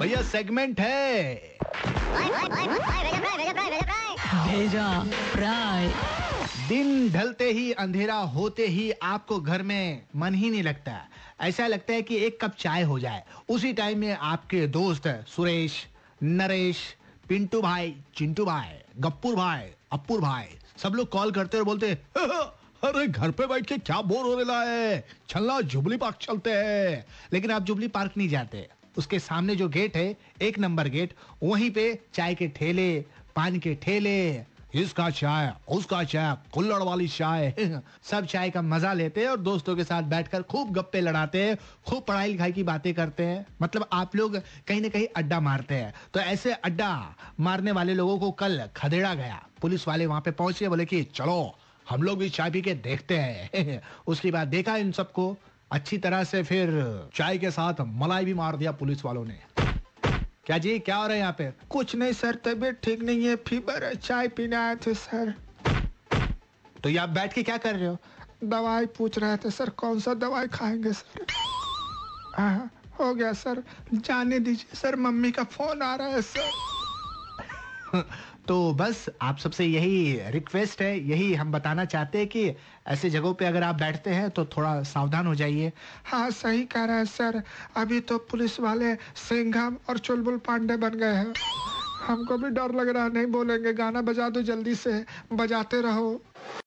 भैया सेगमेंट है। भेजा फ्राई दिन ढलते ही अंधेरा होते ही आपको घर में मन ही नहीं लगता। ऐसा लगता है कि एक कप चाय हो जाए। उसी टाइम में आपके दोस्त सुरेश नरेश पिंटू भाई चिंटू भाई गप्पूर भाई अप्पूर भाई सब लोग कॉल करते और बोलते अरे घर पे बैठ के क्या बोर हो रहा है? चलना जुबली पार्क चलते हैं। लेकिन आप जुबली पार्क नहीं जाते। उसके सामने जो गेट है, एक नंबर गेट, वहीं पे चाय के ठेले, पान के ठेले, इसका चाय, उसका चाय, कुल्लड़ वाली चाय, सब चाय का मज़ा लेते हैं और दोस्तों के साथ बैठकर खूब गप्पे लड़ाते हैं, खूब पढ़ाई लिखाई की बातें करते हैं। मतलब आप लोग कहीं ना कहीं अड्डा मारते हैं। तो ऐसे अड्डा मारने वाले लोगों को कल खदेड़ा गया। पुलिस वाले वहाँ पे पहुँचे, बोले कि चलो हम लोग भी चाय पी के देखते हैं। उसके बाद देखा इन सबको। अच्छी तरह से फिर चाय के साथ मलाई भी मार दिया पुलिस वालों ने। क्या जी क्या हो रहा है यहाँ पे? कुछ नहीं सर तबीयत ठीक नहीं है फीवर है चाय पीने आए थे सर। तो ये आप बैठ के क्या कर रहे हो? दवाई पूछ रहे थे सर कौन सा दवाई खाएँगे सर? हाँ, हो गया सर जाने दीजिए सर मम्मी का फ़ोन आ रहा है सर। तो बस, आप सबसे यही रिक्वेस्ट है, यही हम बताना चाहते हैं कि ऐसे जगहों पे अगर आप बैठते हैं तो थोड़ा सावधान हो जाइए। हाँ सही कह रहे हैं, सर। अभी तो पुलिस वाले सिंघम और चुलबुल पांडे बन गए हैं। हमको भी डर लग रहा है, नहीं बोलेंगे। गाना बजा दो जल्दी से। बजाते रहो।